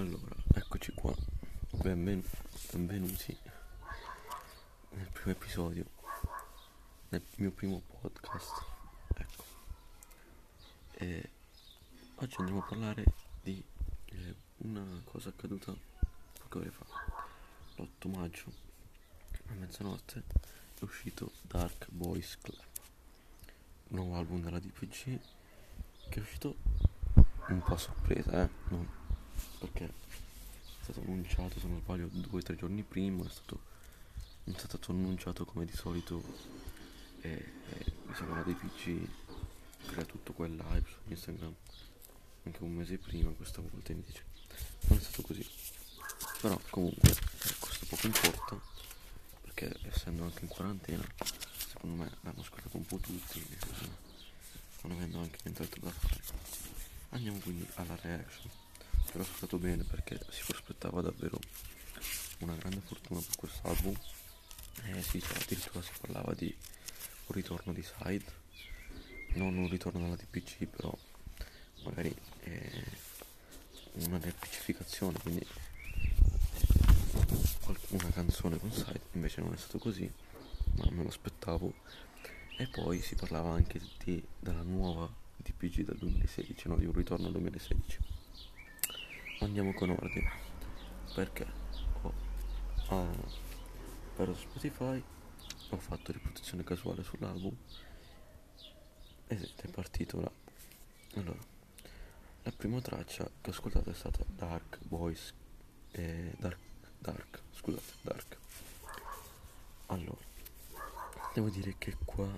Allora, eccoci qua. Benven- benvenuti nel primo episodio, nel mio primo podcast. Ecco. E oggi andremo a parlare di eh, una cosa accaduta poche ore fa. L'8 maggio a mezzanotte è uscito Dark Boys Club, nuovo album della DPG che è uscito un po' a sorpresa, eh? Non, perché è stato annunciato, se non sbaglio, due o tre giorni prima, è stato, non è stato annunciato come di solito e, e diciamo la DPG crea tutto quel live su Instagram anche un mese prima, questa volta invece non è stato così. Però comunque eh, questo poco importa perché essendo anche in quarantena secondo me l'hanno ascoltato un po' tutti non avendo anche nient'altro da fare. Andiamo quindi alla reaction. Però è stato bene perché si prospettava davvero una grande fortuna per questo album. Eh sì, cioè, addirittura si parlava di un ritorno di Side, non un ritorno alla DPC, però magari eh, una riappacificazione, quindi una canzone con Side, invece non è stato così, ma me lo aspettavo. E poi si parlava anche di, della nuova DPG del 2016, no, di un ritorno al 2016. Andiamo con ordine, perché ho, ho per Spotify, ho fatto riproduzione casuale sull'album ed è partito l'album. Allora, la prima traccia che ho ascoltato è stata Dark Boys, eh, Dark, Dark, scusate, Dark. Allora, devo dire che qua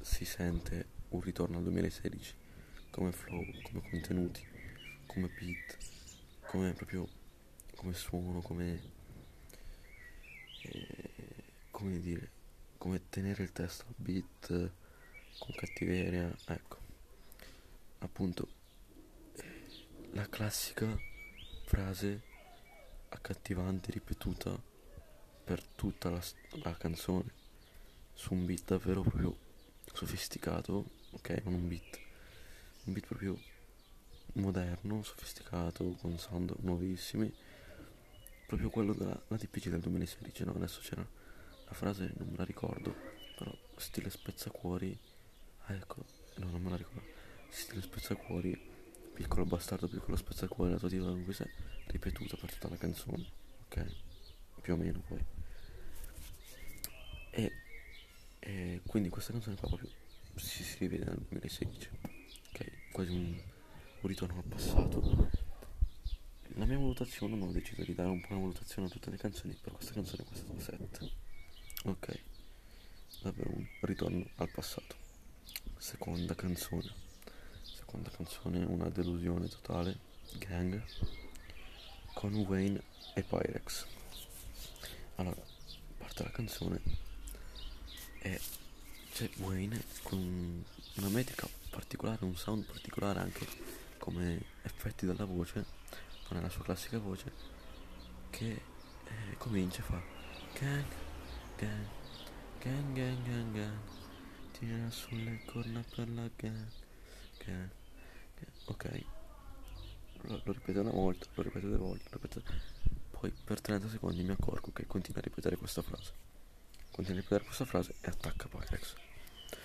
si sente un ritorno al 2016 come flow, come contenuti, come beat, come proprio come suono, come eh, come dire, come tenere il testo a beat con cattiveria, ecco. Appunto la classica frase accattivante ripetuta per tutta la, la canzone su un beat davvero proprio sofisticato, ok, non un beat un beat proprio moderno, sofisticato, con sound nuovissimi, proprio quello della DPG del 2016, no? Adesso c'era la frase, non me la ricordo, però stile spezzacuori, ah ecco, no non me la ricordo, stile spezzacuori, piccolo bastardo, piccolo spezzacuori, la tua diva si è ripetuta per tutta la canzone, ok? Più o meno poi. E, e quindi questa canzone qua proprio si, si rivede nel 2016 quasi un, un ritorno al passato. La mia valutazione non ho deciso di dare un po' una valutazione a tutte le canzoni, per questa canzone qua è stato 7. Ok, davvero un ritorno al passato. Seconda canzone. Seconda canzone, una delusione totale. Gang. Con Wayne e Pyrex. Allora, parte la canzone e c'è Wayne con una metrica particolare, un sound particolare anche come effetti della voce, non è la sua classica voce, che eh, comincia e fa gang, gang, gang, gang, gang, gang, tira sulle corna per la gang, gang, gang. ok, lo, lo ripeto una volta, lo ripeto due volte, lo ripeto... poi per 30 secondi mi accorgo che continua a ripetere questa frase, continua a ripetere questa frase e attacca Pyrex.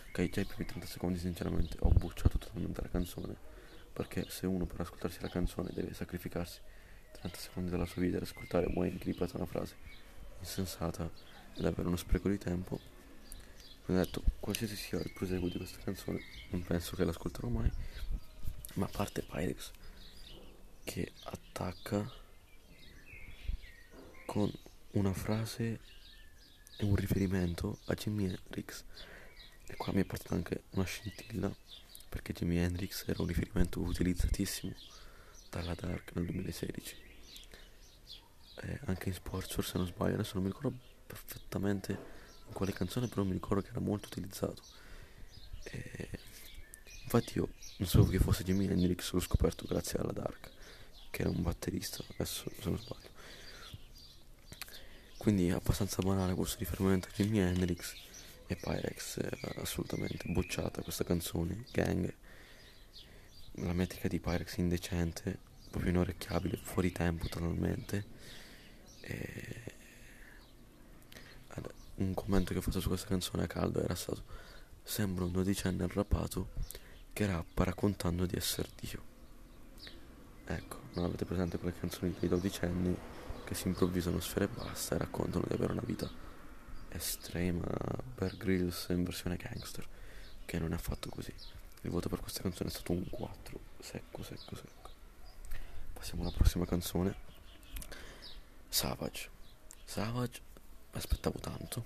Ok, già i primi 30 secondi sinceramente ho bocciato totalmente la canzone. Perché se uno per ascoltarsi la canzone deve sacrificarsi 30 secondi della sua vita ad ascoltare Wayne che ripete una frase insensata è davvero uno spreco di tempo. Quindi ho detto, qualsiasi sia il proseguo di questa canzone, non penso che l'ascolterò mai. Ma a parte Pyrex che attacca con una frase e un riferimento a Jimi Hendrix e qua mi è partita anche una scintilla perché Jimi Hendrix era un riferimento utilizzatissimo dalla Dark nel 2016. E anche in Sportsor se non sbaglio, adesso non mi ricordo perfettamente in quale canzone, però mi ricordo che era molto utilizzato. E infatti io non sapevo che fosse Jimi Hendrix, l'ho scoperto grazie alla Dark, che era un batterista, adesso se non sbaglio. Quindi è abbastanza banale questo riferimento a Jimi Hendrix e Pyrex era assolutamente bocciata questa canzone, gang. La metrica di Pyrex indecente, proprio inorecchiabile, fuori tempo totalmente. E... Un commento che ho fatto su questa canzone a caldo era stato Sembra un dodicenne arrapato che rappa raccontando di essere Dio. Ecco, non avete presente quelle canzoni dei dodicenni che si improvvisano sfere e basta e raccontano di avere una vita estrema, Bear Grylls in versione gangster, che non è affatto così. Il voto per questa canzone è stato un 4, secco, secco, secco. Passiamo alla prossima canzone. Savage. Savage aspettavo tanto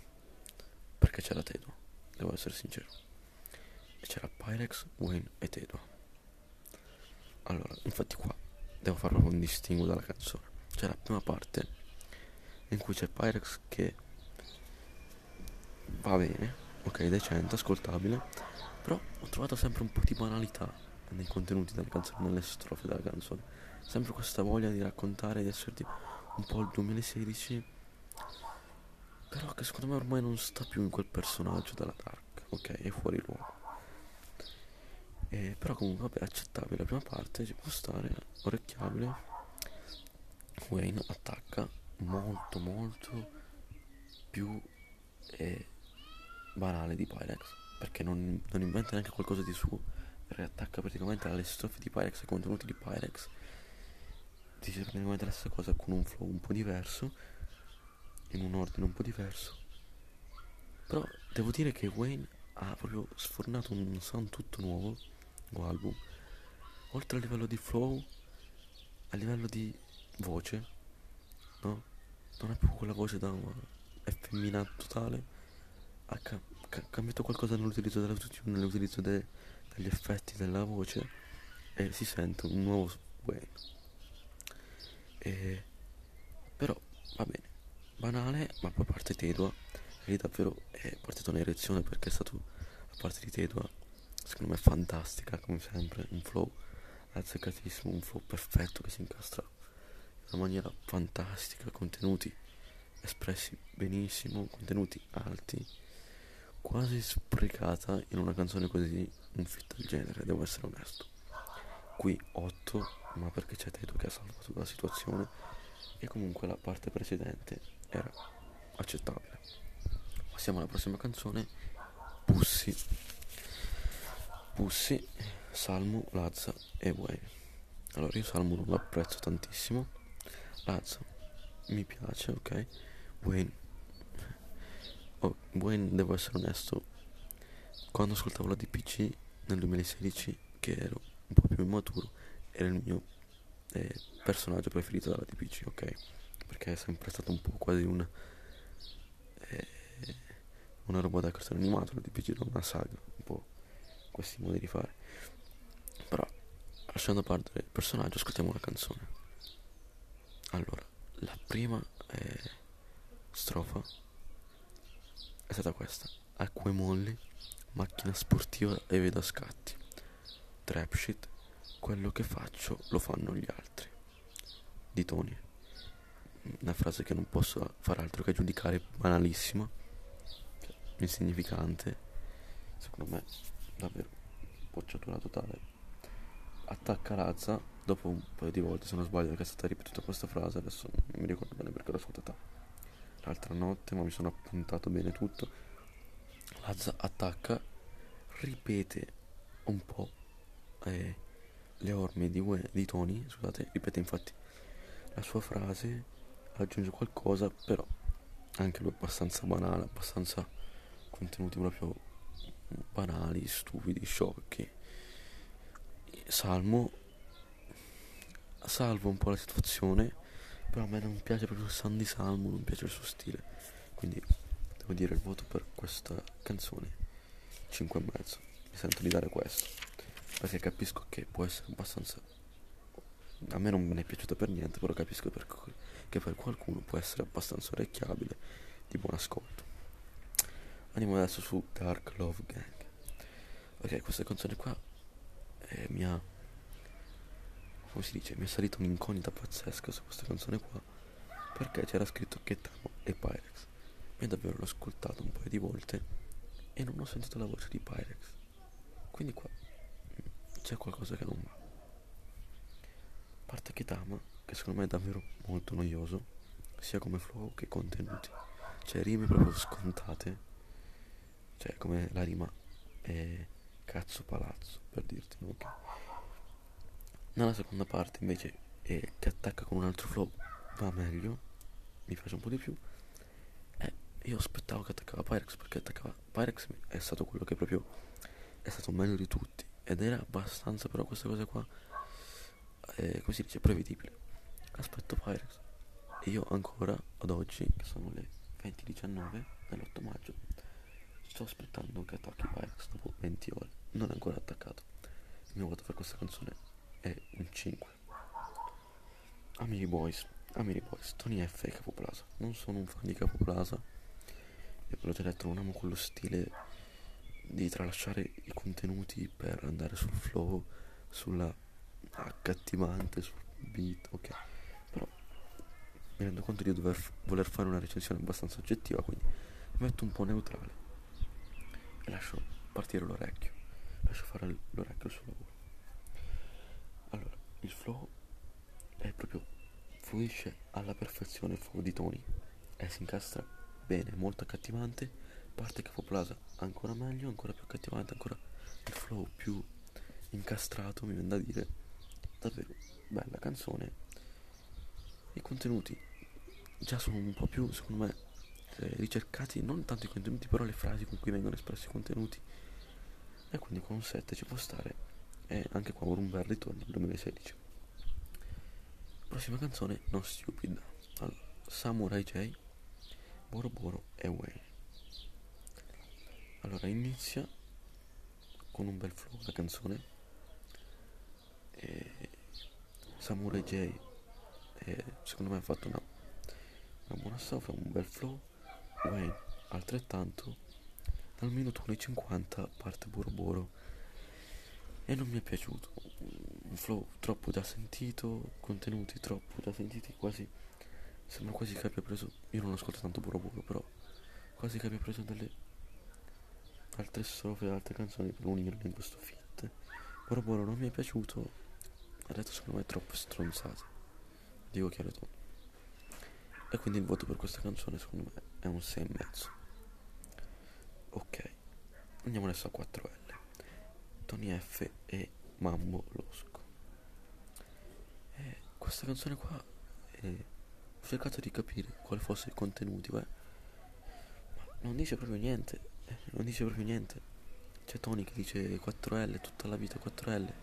perché c'era Tedo, devo essere sincero. E c'era Pyrex, Wayne e Tedo. Allora, infatti qua devo fare proprio un distinguo dalla canzone. C'è la prima parte in cui c'è Pyrex che va bene, ok, decente, ascoltabile, però ho trovato sempre un po' di banalità nei contenuti della canzone, nelle strofe della canzone. Sempre questa voglia di raccontare, di essere tipo un po' il 2016, però che secondo me ormai non sta più in quel personaggio della Dark, ok, è fuori luogo. E, però comunque vabbè accettabile. La prima parte ci può stare orecchiabile. Wayne attacca molto molto più eh, banale di Pyrex perché non, non, inventa neanche qualcosa di suo. Perché attacca praticamente alle strofe di Pyrex ai contenuti di Pyrex dice praticamente la stessa cosa con un flow un po' diverso in un ordine un po' diverso. Però devo dire che Wayne ha proprio sfornato un sound tutto nuovo un album. Oltre a livello di flow a livello di voce no? Non è più quella voce da effeminata totale ha ca- ca- cambiato qualcosa nell'utilizzo dell'autotune nell'utilizzo de- degli effetti della voce e si sente un nuovo Wayne e però va bene. Banale ma poi parte Tedua e lì davvero è partita un'erezione perché è stato la parte di Tedua secondo me fantastica come sempre un flow azzeccatissimo un flow perfetto che si incastra in una maniera fantastica contenuti espressi benissimo contenuti alti quasi sprecata in una canzone così un fit del genere devo essere onesto qui 8 ma perché c'è Teto che ha salvato la situazione e comunque la parte precedente era accettabile passiamo alla prossima canzone Pussy Pussy, Salmo, Lazza e Wayne. Allora io Salmo non lo apprezzo tantissimo. Lazza mi piace, ok. Wayne. Oh, devo essere onesto. Quando ascoltavo la DPC nel 2016, che ero un po' più immaturo, era il mio eh, personaggio preferito dalla DPC, ok? Perché è sempre stato un po' quasi un. Eh, una roba da cartone animato, la DPC era una saga, un po' questi modi di fare. Però, lasciando perdere il personaggio, ascoltiamo la canzone. Allora, la prima eh, strofa è stata questa. Acque molli, macchina sportiva e vedo scatti. Trap shit, quello che faccio lo fanno gli altri. Di Tony. Una frase che non posso fare altro che giudicare banalissima, insignificante. Secondo me davvero bocciatura totale attacca Razza dopo un paio di volte se non sbaglio perché è stata ripetuta questa frase adesso non mi ricordo bene perché l'ho ascoltata l'altra notte ma mi sono appuntato bene tutto Razza attacca ripete un po' eh, le orme di, We, di Tony scusate ripete infatti la sua frase aggiunge qualcosa però anche lui abbastanza banale abbastanza contenuti proprio banali, stupidi, sciocchi. Salmo salva un po' la situazione, però a me non piace proprio il sound Salmo, non piace il suo stile. Quindi devo dire il voto per questa canzone 5 e mezzo. Mi sento di dare questo, perché capisco che può essere abbastanza a me non me ne è piaciuta per niente, però capisco per, che per qualcuno può essere abbastanza orecchiabile, di buon ascolto. Andiamo adesso su Dark Love Gang. Ok, questa canzone qua eh, mi ha. Come si dice? Mi è salita un'incognita pazzesca su questa canzone qua. Perché c'era scritto Ketamo e Pyrex. E davvero l'ho ascoltato un paio di volte e non ho sentito la voce di Pyrex. Quindi qua mm, c'è qualcosa che non va. parte che Dama, che secondo me è davvero molto noioso, sia come flow che contenuti. Cioè rime proprio scontate. Cioè come la rima è cazzo palazzo, per dirti, no? Nella seconda parte invece eh, che attacca con un altro flow va meglio, mi piace un po' di più. Eh, io aspettavo che attaccava Pyrex perché attaccava Pyrex è stato quello che proprio è stato meglio di tutti. Ed era abbastanza però questa cosa qua eh, come si dice prevedibile. Aspetto Pyrex. E io ancora ad oggi che sono le 20.19 dell'8 maggio sto aspettando che attacchi Pyrex dopo 20 ore. Non è ancora attaccato. Il mio voto per questa canzone è un 5 Amiri Boys Amiri Boys Tony F e Capo Plaza non sono un fan di Capo Plaza e ve l'ho detto non amo quello stile di tralasciare i contenuti per andare sul flow, sulla accattivante, sul beat, ok. Però mi rendo conto di dover voler fare una recensione abbastanza oggettiva, quindi metto un po' neutrale e lascio partire l'orecchio, lascio fare l'orecchio il suo lavoro. Il flow è proprio fluisce alla perfezione il flow di Tony e si incastra bene, molto accattivante parte Capo Plaza ancora meglio, ancora più accattivante, ancora il flow più incastrato, mi viene da dire. Davvero bella canzone. I contenuti già sono un po' più, secondo me, eh, ricercati, non tanto i contenuti, però le frasi con cui vengono espressi i contenuti. E quindi con un 7 ci può stare. E anche qua un bel ritorno nel 2016. Prossima canzone, Non Stupid. Allora, Samurai J, Boro Boro e Wayne. Allora inizia con un bel flow la canzone. E Samurai J e secondo me ha fatto una, una buona sofra, un bel flow. Wayne altrettanto. Dal minuto 1.50 parte Boro Boro e non mi è piaciuto. Un flow troppo già sentito, contenuti troppo già sentiti, quasi sembra quasi che abbia preso. Io non ascolto tanto Boro Boro, però quasi che abbia preso delle altre strofe, altre canzoni per unirle in questo fit. Però buono, non mi è piaciuto. Ha detto secondo me troppo stronzate. Dico chiaro tondo. E quindi il voto per questa canzone secondo me è un 6,5. Ok, andiamo adesso a 4L. Tony F e Mambo Losco. E questa canzone qua eh, ho cercato di capire quale fosse il contenuto, eh. ma non dice proprio niente non dice proprio niente. C'è Tony che dice 4L, tutta la vita 4L e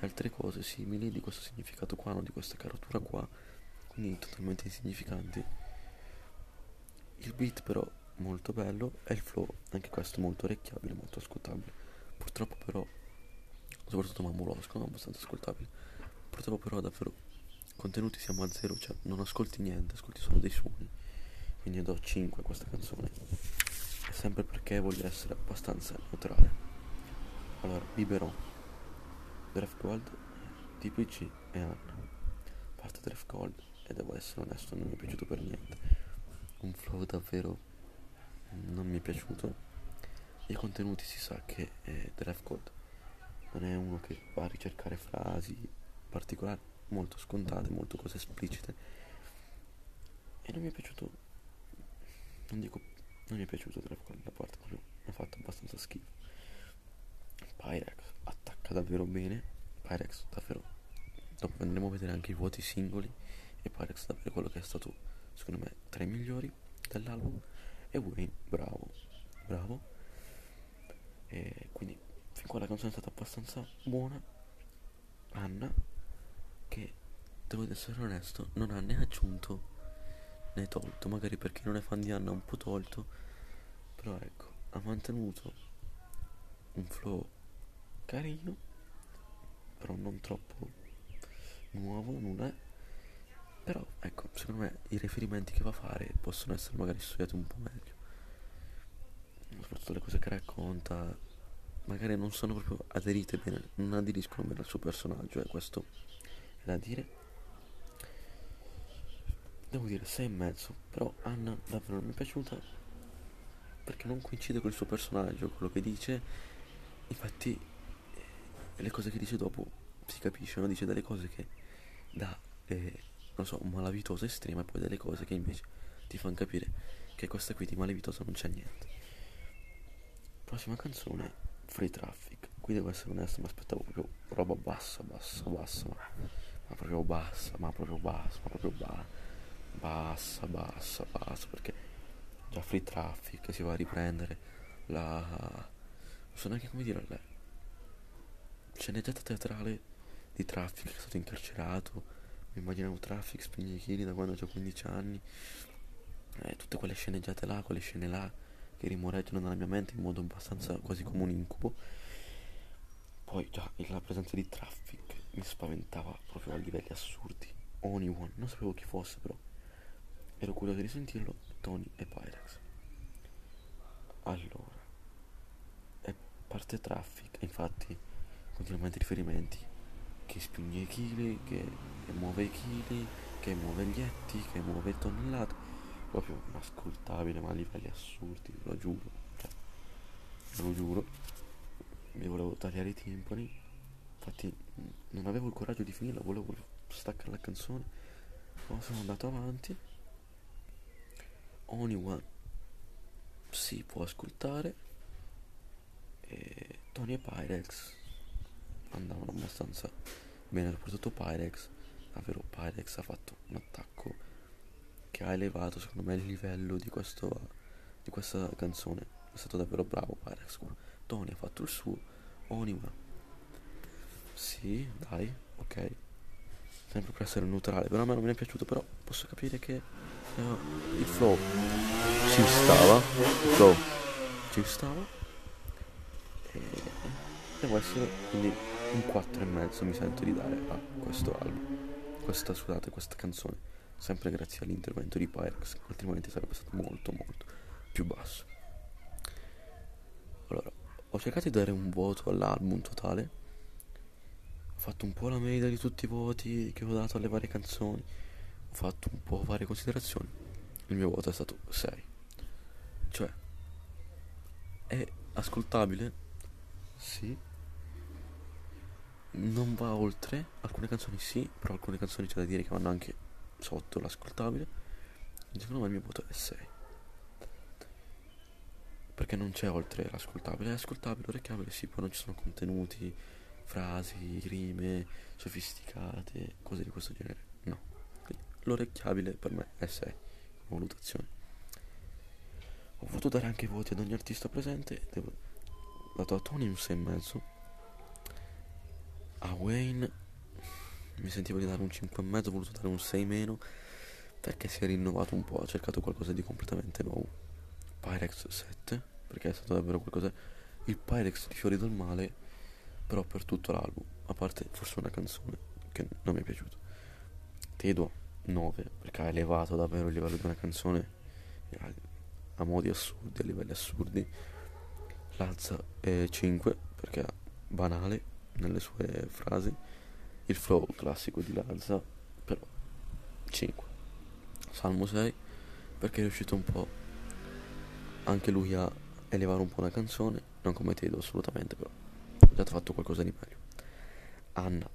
altre cose simili di questo significato qua, non di questa caratura qua, quindi totalmente insignificanti. Il beat però molto bello e il flow, anche questo molto orecchiabile, molto ascoltabile. Purtroppo però, soprattutto Mammolosco, non abbastanza ascoltabile. Purtroppo però davvero contenuti siamo a zero, cioè non ascolti niente, ascolti solo dei suoni. Quindi do 5 a questa canzone sempre perché voglio essere abbastanza neutrale. Allora, Biberon, Draft Gold, TPC e Anna. Parte Draft Gold e devo essere onesto, non mi è piaciuto per niente. Un flow davvero non mi è piaciuto. I contenuti si sa che eh, Draft Gold non è uno che va a ricercare frasi particolari, molto scontate, molto cose esplicite. E non mi è piaciuto, non dico non mi è piaciuto la parte proprio mi ha fatto abbastanza schifo. Pyrex attacca davvero bene Pyrex davvero dopo andremo a vedere anche i voti singoli e Pyrex davvero quello che è stato secondo me tra i migliori dell'album. E Wayne bravo bravo. E quindi fin qua la canzone è stata abbastanza buona Anna che devo essere onesto non ha né aggiunto né tolto, magari perché non è fan di Anna un po' tolto, però ecco, ha mantenuto un flow carino, però non troppo nuovo, è. Però ecco, secondo me i riferimenti che va a fare possono essere magari studiati un po' meglio. Soprattutto le cose che racconta, magari non sono proprio aderite bene, non aderiscono bene al suo personaggio, e eh, questo è da dire. Devo dire 6 e mezzo però Anna davvero non mi è piaciuta perché non coincide con il suo personaggio quello che dice. Infatti eh, le cose che dice dopo si capiscono dice delle cose che da, eh, non so, malavitosa estrema e poi delle cose che invece ti fanno capire che questa qui di malavitosa non c'è niente. Prossima canzone, Free Traffic. Qui devo essere onesto, mi aspettavo proprio roba bassa, bassa, bassa, ma, ma proprio bassa, ma proprio bassa, ma proprio ba, bassa, bassa, bassa, perché già Free Traffic si va a riprendere la... non so neanche come dire, la sceneggiata teatrale di Traffic che è stato incarcerato, mi immaginavo Traffic spegne chili da quando ho 15 anni, eh, tutte quelle sceneggiate là, quelle scene là che rimoreggiano nella mia mente in modo abbastanza quasi come un incubo. Poi già la presenza di Traffic mi spaventava proprio a livelli assurdi. Anyone, non sapevo chi fosse però. Ero curioso di sentirlo, Tony e Pyrex. Allora, è parte Traffic, infatti continuamente riferimenti. Che spinge i chili, che, muove i chili, che muove gli etti, che muove tonnellate proprio inascoltabile ma a livelli assurdi, lo giuro, cioè, lo giuro, mi volevo tagliare i timpani, infatti non avevo il coraggio di finirla, volevo staccare la canzone, ma sono andato avanti, One si può ascoltare. E Tony e Pyrex andavano abbastanza bene, soprattutto Pyrex, davvero Pyrex ha fatto un attacco che ha elevato secondo me il livello di, questo, di questa canzone. È stato davvero bravo Pyrex. Tony ha fatto il suo, Onima. Sì, dai, ok. Sempre per essere neutrale, però a me non mi è piaciuto, però posso capire che eh, il flow ci stava, il flow ci stava. E devo essere quindi un 4 e mezzo mi sento di dare a questo album. Questa, scusate, questa canzone sempre grazie all'intervento di Pyrex, altrimenti sarebbe stato molto molto più basso. Allora, ho cercato di dare un voto all'album totale, ho fatto un po' la media di tutti i voti che ho dato alle varie canzoni, ho fatto un po' varie considerazioni, il mio voto è stato 6, cioè è ascoltabile, sì, non va oltre, alcune canzoni sì, però alcune canzoni c'è da dire che vanno anche sotto l'ascoltabile. Secondo me il mio voto è 6 perché non c'è oltre l'ascoltabile. È ascoltabile, orecchiabile sì, poi non ci sono contenuti frasi, rime sofisticate, cose di questo genere. No, l'orecchiabile per me è 6 come valutazione. Ho voluto dare anche voti ad ogni artista presente devo dato a Tony un 6,5 a Wayne mi sentivo di dare un 5,5, ho voluto dare un 6 meno perché si è rinnovato un po', ha cercato qualcosa di completamente nuovo. Pyrex 7, perché è stato davvero qualcosa. Il Pyrex di Fiori del Male, però per tutto l'album, a parte forse una canzone che non mi è piaciuta. Tedo 9, perché ha elevato davvero il livello di una canzone a modi assurdi, a livelli assurdi. Lazza eh, 5, perché è banale nelle sue frasi il flow classico di Lanza, però 5. Salmo 6, perché è riuscito un po' anche lui a elevare un po' una canzone, non come Tedo assolutamente, però ha già fatto qualcosa di meglio. Anna,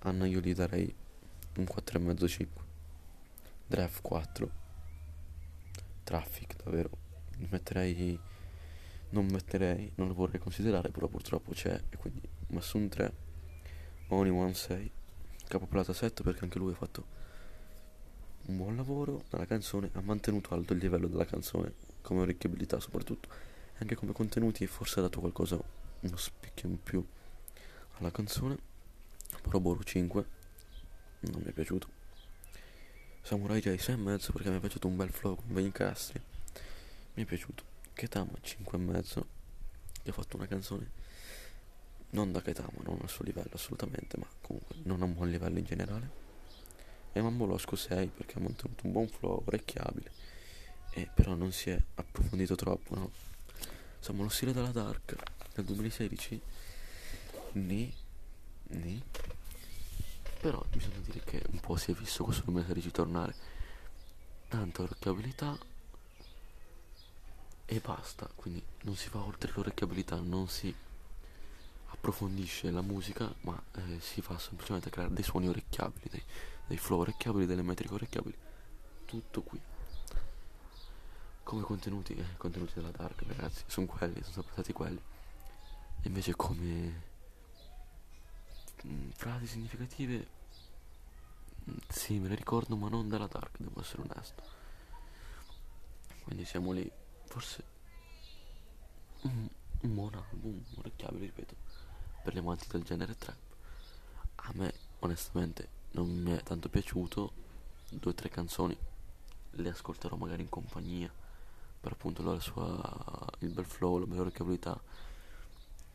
Anna io gli darei un 4,5-5. Dref 4. Traffic davvero. Metterei. Non metterei, non lo vorrei considerare, però purtroppo c'è e quindi ho messo un 3 One 6 Capoplata 7 perché anche lui ha fatto un buon lavoro nella canzone ha mantenuto alto il livello della canzone come orecchiabilità soprattutto e anche come contenuti e forse ha dato qualcosa uno spicchio in più alla canzone. Poroboru 5 non mi è piaciuto. Samurai J 6 e mezzo perché mi è piaciuto un bel flow con bei incastri mi è piaciuto. Ketama 5 e mezzo che ha fatto una canzone non da Gaetano, non al suo livello assolutamente, ma comunque non a un buon livello in generale. E Mambolosco 6 perché ha mantenuto un buon flow, orecchiabile, e però non si è approfondito troppo, no? Insomma, lo stile della Dark del 2016, ni, ni, però bisogna dire che un po' si è visto questo 2016 tornare. Tanta orecchiabilità e basta, quindi non si va oltre l'orecchiabilità, non si approfondisce la musica, ma eh, si fa semplicemente creare dei suoni orecchiabili, dei, dei flow orecchiabili, delle metriche orecchiabili. Tutto qui. Come contenuti, eh, contenuti della Dark, ragazzi, sono quelli, sono sempre stati quelli. E invece come mh, mm, frasi significative, mh, mm, sì, me le ricordo, ma non dalla Dark, devo essere onesto. Quindi siamo lì, forse un, un buon album, orecchiabile, ripeto, per gli amanti del genere trap. A me, onestamente, non mi è tanto piaciuto, due o tre canzoni le ascolterò magari in compagnia per appunto la sua, il bel flow, la bella orecchiabilità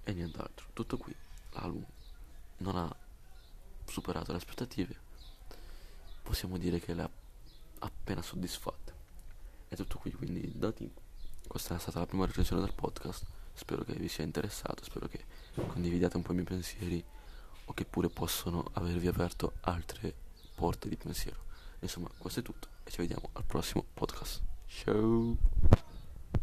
e nient'altro. Tutto qui, l'album non ha superato le aspettative, possiamo dire che le ha appena soddisfatte. È tutto qui, quindi dati questa è stata la prima recensione del podcast, spero che vi sia interessato, spero che condividiate un po' i miei pensieri o che pure possono avervi aperto altre porte di pensiero. Insomma, questo è tutto e ci vediamo al prossimo podcast. Ciao!